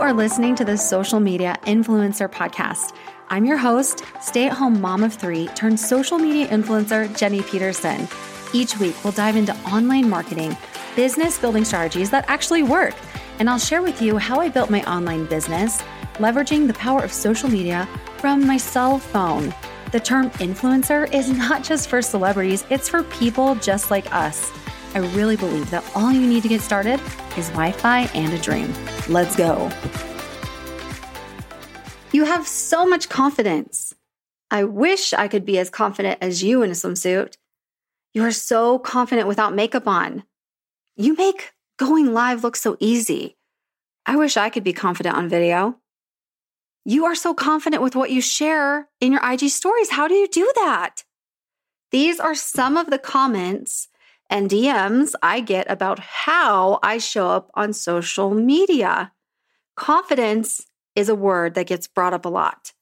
You are listening to the Social Media Influencer Podcast. I'm your host, stay at home mom of three turned social media influencer, Jenny Peterson. Each week, we'll dive into online marketing, business building strategies that actually work, and I'll share with you how I built my online business, leveraging the power of social media from my cell phone. The term influencer is not just for celebrities, it's for people just like us. I really believe that all you need to get started is Wi Fi and a dream. Let's go. You have so much confidence. I wish I could be as confident as you in a swimsuit. You are so confident without makeup on. You make going live look so easy. I wish I could be confident on video. You are so confident with what you share in your IG stories. How do you do that? These are some of the comments and DMs I get about how I show up on social media. Confidence is a word that gets brought up a lot.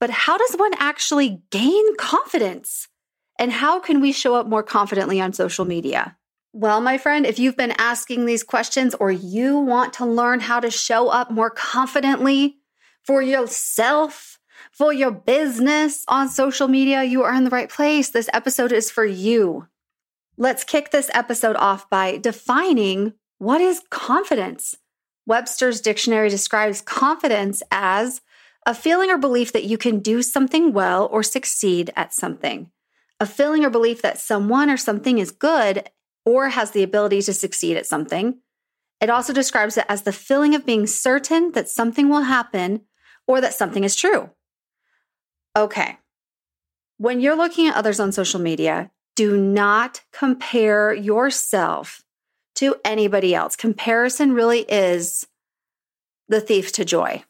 But how does one actually gain confidence? And how can we show up more confidently on social media? Well, my friend, if you've been asking these questions or you want to learn how to show up more confidently for yourself, for your business on social media, you are in the right place. This episode is for you. Let's kick this episode off by defining what is confidence. Webster's dictionary describes confidence as a feeling or belief that you can do something well or succeed at something, a feeling or belief that someone or something is good or has the ability to succeed at something. It also describes it as the feeling of being certain that something will happen or that something is true. Okay. When you're looking at others on social media, do not compare yourself to anybody else. Comparison really is the thief to joy.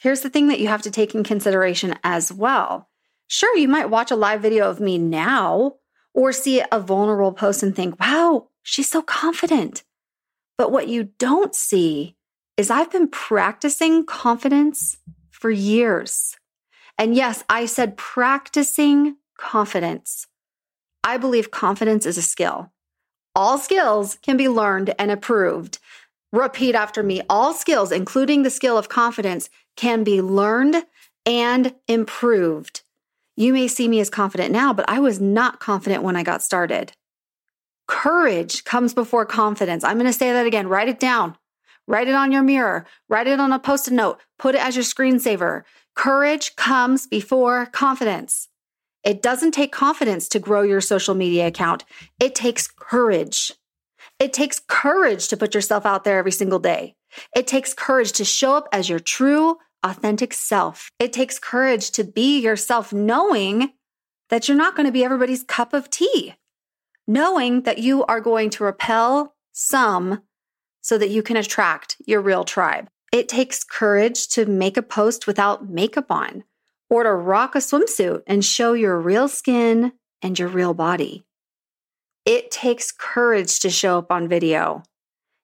Here's the thing that you have to take in consideration as well. Sure, you might watch a live video of me now or see a vulnerable post and think, wow, she's so confident. But what you don't see is I've been practicing confidence for years. And yes, I said practicing confidence. I believe confidence is a skill. All skills can be learned and improved. Repeat after me. All skills, including the skill of confidence, can be learned and improved. You may see me as confident now, but I was not confident when I got started. Courage comes before confidence. I'm going to say that again. Write it down. Write it on your mirror. Write it on a post it note. Put it as your screensaver. Courage comes before confidence. It doesn't take confidence to grow your social media account, it takes courage. It takes courage to put yourself out there every single day. It takes courage to show up as your true, authentic self. It takes courage to be yourself, knowing that you're not going to be everybody's cup of tea, knowing that you are going to repel some so that you can attract your real tribe. It takes courage to make a post without makeup on or to rock a swimsuit and show your real skin and your real body. It takes courage to show up on video.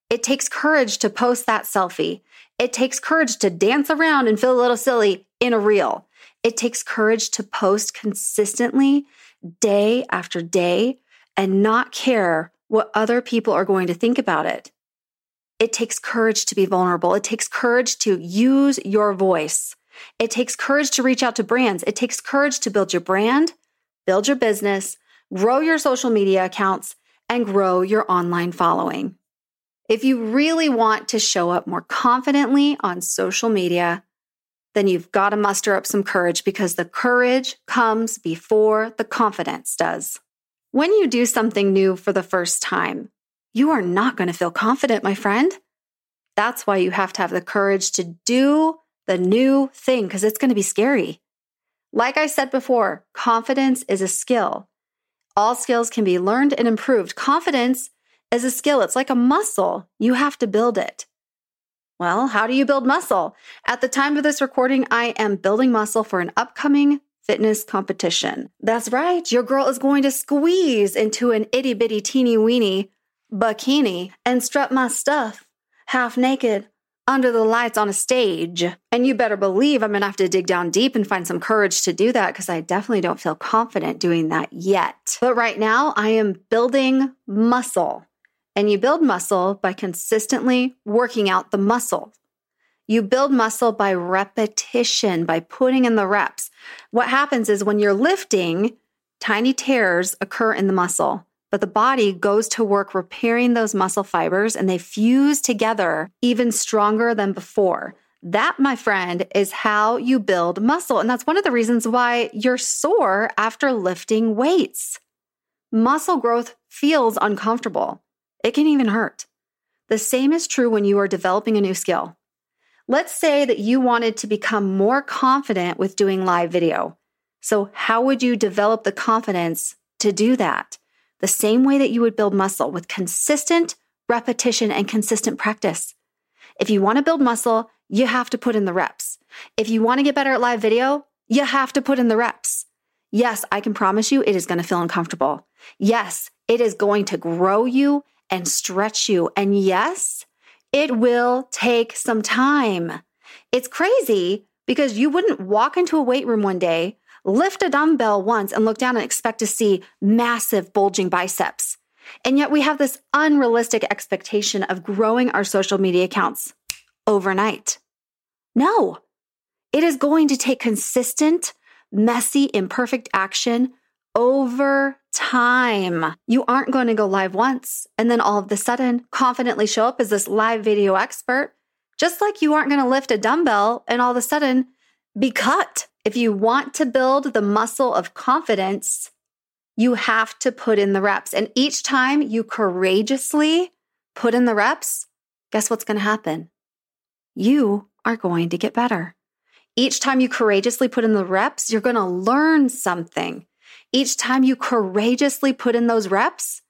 It takes courage to post that selfie. It takes courage to dance around and feel a little silly in a reel. It takes courage to post consistently day after day and not care what other people are going to think about it. It takes courage to be vulnerable. It takes courage to use your voice. It takes courage to reach out to brands. It takes courage to build your brand, build your business, grow your social media accounts, and grow your online following. If you really want to show up more confidently on social media, then you've got to muster up some courage because the courage comes before the confidence does. When you do something new for the first time, you are not going to feel confident, my friend. That's why you have to have the courage to do the new thing because it's going to be scary. Like I said before, confidence is a skill. All skills can be learned and improved. Confidence is a skill, it's like a muscle. You have to build it. Well, how do you build muscle? At the time of this recording, I am building muscle for an upcoming fitness competition. That's right, your girl is going to squeeze into an itty bitty teeny weeny bikini and strut my stuff half naked under the lights on a stage. And you better believe I'm gonna have to dig down deep and find some courage to do that because I definitely don't feel confident doing that yet. But right now, I am building muscle. And you build muscle by consistently working out the muscle. You build muscle by repetition, by putting in the reps. What happens is when you're lifting, tiny tears occur in the muscle, but the body goes to work repairing those muscle fibers and they fuse together even stronger than before. That, my friend, is how you build muscle. And that's one of the reasons why you're sore after lifting weights. Muscle growth feels uncomfortable. It can even hurt. The same is true when you are developing a new skill. Let's say that you wanted to become more confident with doing live video. So, how would you develop the confidence to do that? The same way that you would build muscle with consistent repetition and consistent practice. If you want to build muscle, you have to put in the reps. If you want to get better at live video, you have to put in the reps. Yes, I can promise you it is going to feel uncomfortable. Yes, it is going to grow you and stretch you. And yes, it will take some time. It's crazy because you wouldn't walk into a weight room one day, lift a dumbbell once, and look down and expect to see massive bulging biceps. And yet we have this unrealistic expectation of growing our social media accounts overnight. No, it is going to take consistent, messy, imperfect action over time. You aren't going to go live once and then all of a sudden confidently show up as this live video expert, just like you aren't going to lift a dumbbell and all of a sudden be cut. If you want to build the muscle of confidence, you have to put in the reps. And each time you courageously put in the reps, guess what's going to happen? You are going to get better. Each time you courageously put in the reps, you're going to learn something. Each time you courageously put in those reps,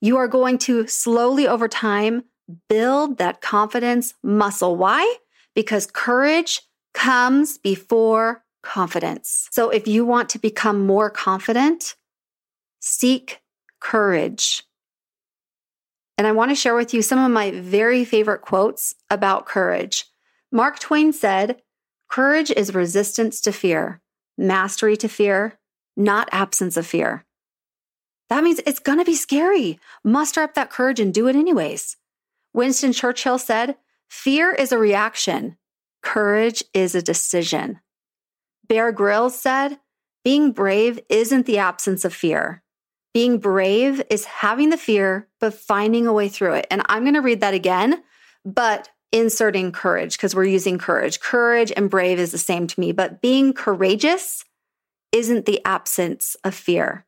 you are going to slowly over time build that confidence muscle. Why? Because courage comes before confidence. So if you want to become more confident, seek courage. And I want to share with you some of my very favorite quotes about courage. Mark Twain said, Courage is resistance to fear, mastery to fear, not absence of fear. That means it's going to be scary. Muster up that courage and do it anyways. Winston Churchill said, Fear is a reaction, courage is a decision. Bear Grylls said, Being brave isn't the absence of fear. Being brave is having the fear, but finding a way through it. And I'm going to read that again, but inserting courage because we're using courage. Courage and brave is the same to me, but being courageous isn't the absence of fear.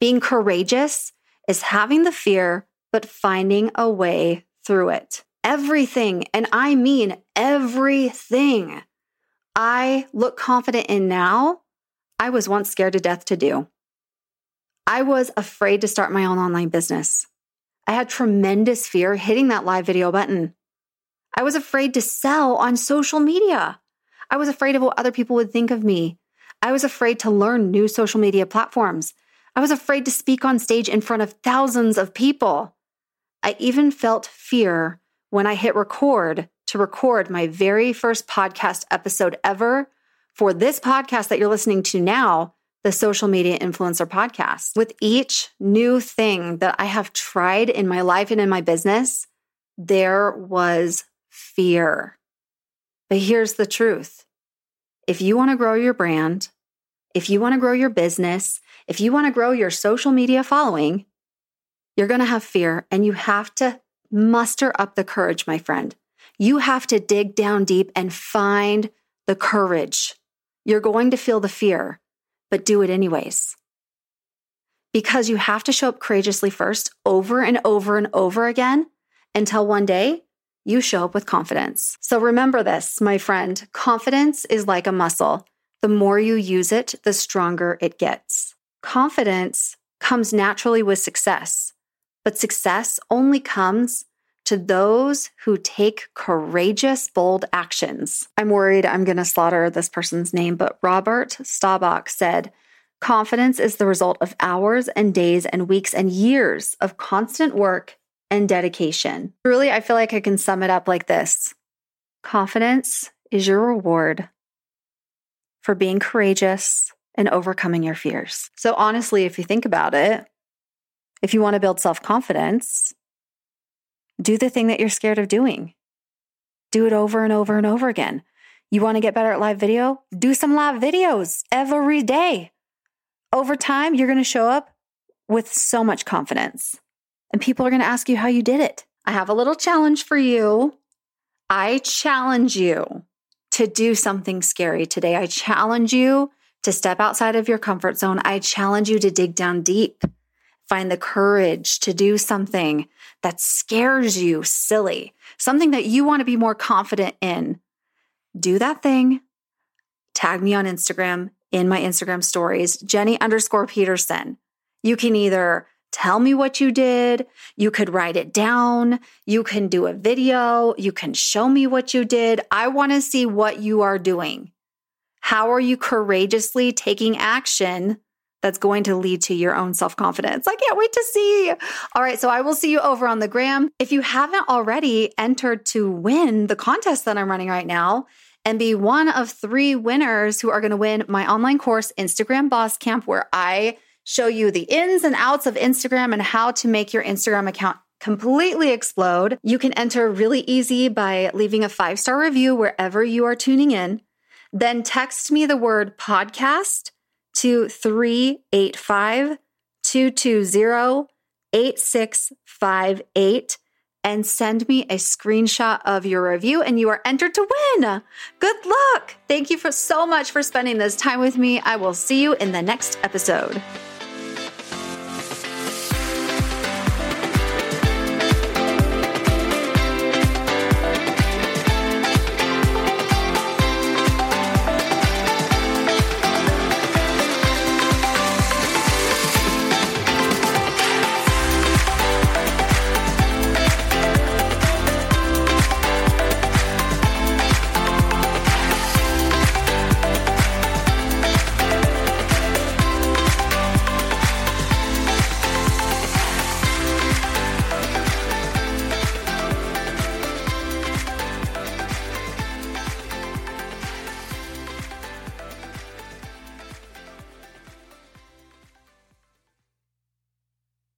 Being courageous is having the fear, but finding a way through it. Everything, and I mean everything, I look confident in now, I was once scared to death to do. I was afraid to start my own online business. I had tremendous fear hitting that live video button. I was afraid to sell on social media. I was afraid of what other people would think of me. I was afraid to learn new social media platforms. I was afraid to speak on stage in front of thousands of people. I even felt fear when I hit record to record my very first podcast episode ever for this podcast that you're listening to now, the Social Media Influencer Podcast. With each new thing that I have tried in my life and in my business, there was fear. But here's the truth if you want to grow your brand, if you want to grow your business, if you want to grow your social media following, you're going to have fear and you have to muster up the courage, my friend. You have to dig down deep and find the courage. You're going to feel the fear, but do it anyways. Because you have to show up courageously first, over and over and over again, until one day you show up with confidence. So remember this, my friend confidence is like a muscle. The more you use it, the stronger it gets. Confidence comes naturally with success, but success only comes to those who take courageous, bold actions. I'm worried I'm going to slaughter this person's name, but Robert Staubach said, Confidence is the result of hours and days and weeks and years of constant work and dedication. Truly, I feel like I can sum it up like this Confidence is your reward for being courageous and overcoming your fears. So, honestly, if you think about it, if you want to build self confidence, do the thing that you're scared of doing. Do it over and over and over again. You want to get better at live video? Do some live videos every day. Over time, you're going to show up with so much confidence, and people are going to ask you how you did it. I have a little challenge for you. I challenge you to do something scary today. I challenge you to step outside of your comfort zone. I challenge you to dig down deep, find the courage to do something that scares you silly, something that you want to be more confident in. Do that thing. Tag me on Instagram in my Instagram stories, Jenny underscore Peterson. You can either tell me what you did. You could write it down. You can do a video. You can show me what you did. I want to see what you are doing. How are you courageously taking action that's going to lead to your own self confidence? I can't wait to see. All right. So I will see you over on the gram. If you haven't already entered to win the contest that I'm running right now, and be one of three winners who are going to win my online course, Instagram Boss Camp, where I show you the ins and outs of Instagram and how to make your Instagram account completely explode. You can enter really easy by leaving a five star review wherever you are tuning in. Then text me the word podcast to 385 220 8658 and send me a screenshot of your review and you are entered to win. Good luck. Thank you for so much for spending this time with me. I will see you in the next episode.